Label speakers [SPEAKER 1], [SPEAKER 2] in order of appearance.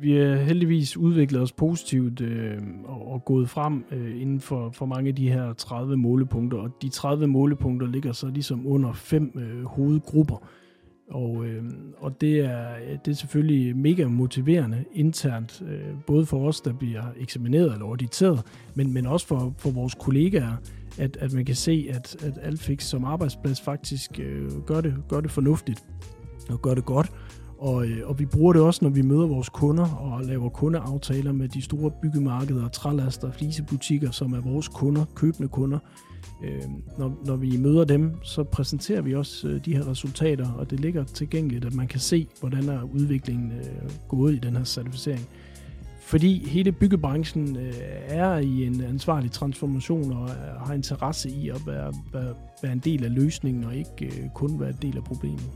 [SPEAKER 1] Vi har heldigvis udviklet os positivt øh, og, og gået frem øh, inden for, for mange af de her 30 målepunkter, og de 30 målepunkter ligger så ligesom under fem øh, hovedgrupper. Og, øh, og det, er, det er selvfølgelig mega motiverende internt, øh, både for os, der bliver eksamineret eller auditeret, men, men også for, for vores kollegaer, at, at man kan se, at, at Alfix som arbejdsplads faktisk øh, gør, det, gør det fornuftigt og gør det godt. Og, øh, og vi bruger det også, når vi møder vores kunder og laver kundeaftaler med de store byggemarkeder, trælaster, flisebutikker, som er vores kunder, købende kunder. Øh, når, når vi møder dem, så præsenterer vi også øh, de her resultater, og det ligger tilgængeligt, at man kan se, hvordan er udviklingen øh, gået i den her certificering. Fordi hele byggebranchen øh, er i en ansvarlig transformation og øh, har interesse i at være, være, være en del af løsningen og ikke øh, kun være en del af problemet.